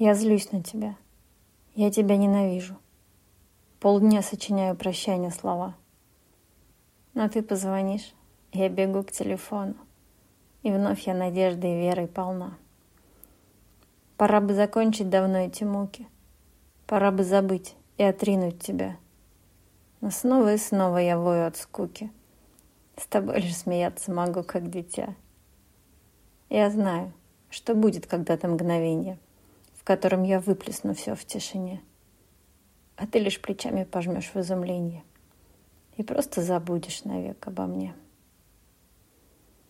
Я злюсь на тебя. Я тебя ненавижу. Полдня сочиняю прощания слова. Но ты позвонишь, я бегу к телефону. И вновь я надеждой и верой полна. Пора бы закончить давно эти муки. Пора бы забыть и отринуть тебя. Но снова и снова я вою от скуки. С тобой лишь смеяться могу, как дитя. Я знаю, что будет когда-то мгновение, котором я выплесну все в тишине. А ты лишь плечами пожмешь в изумлении и просто забудешь навек обо мне.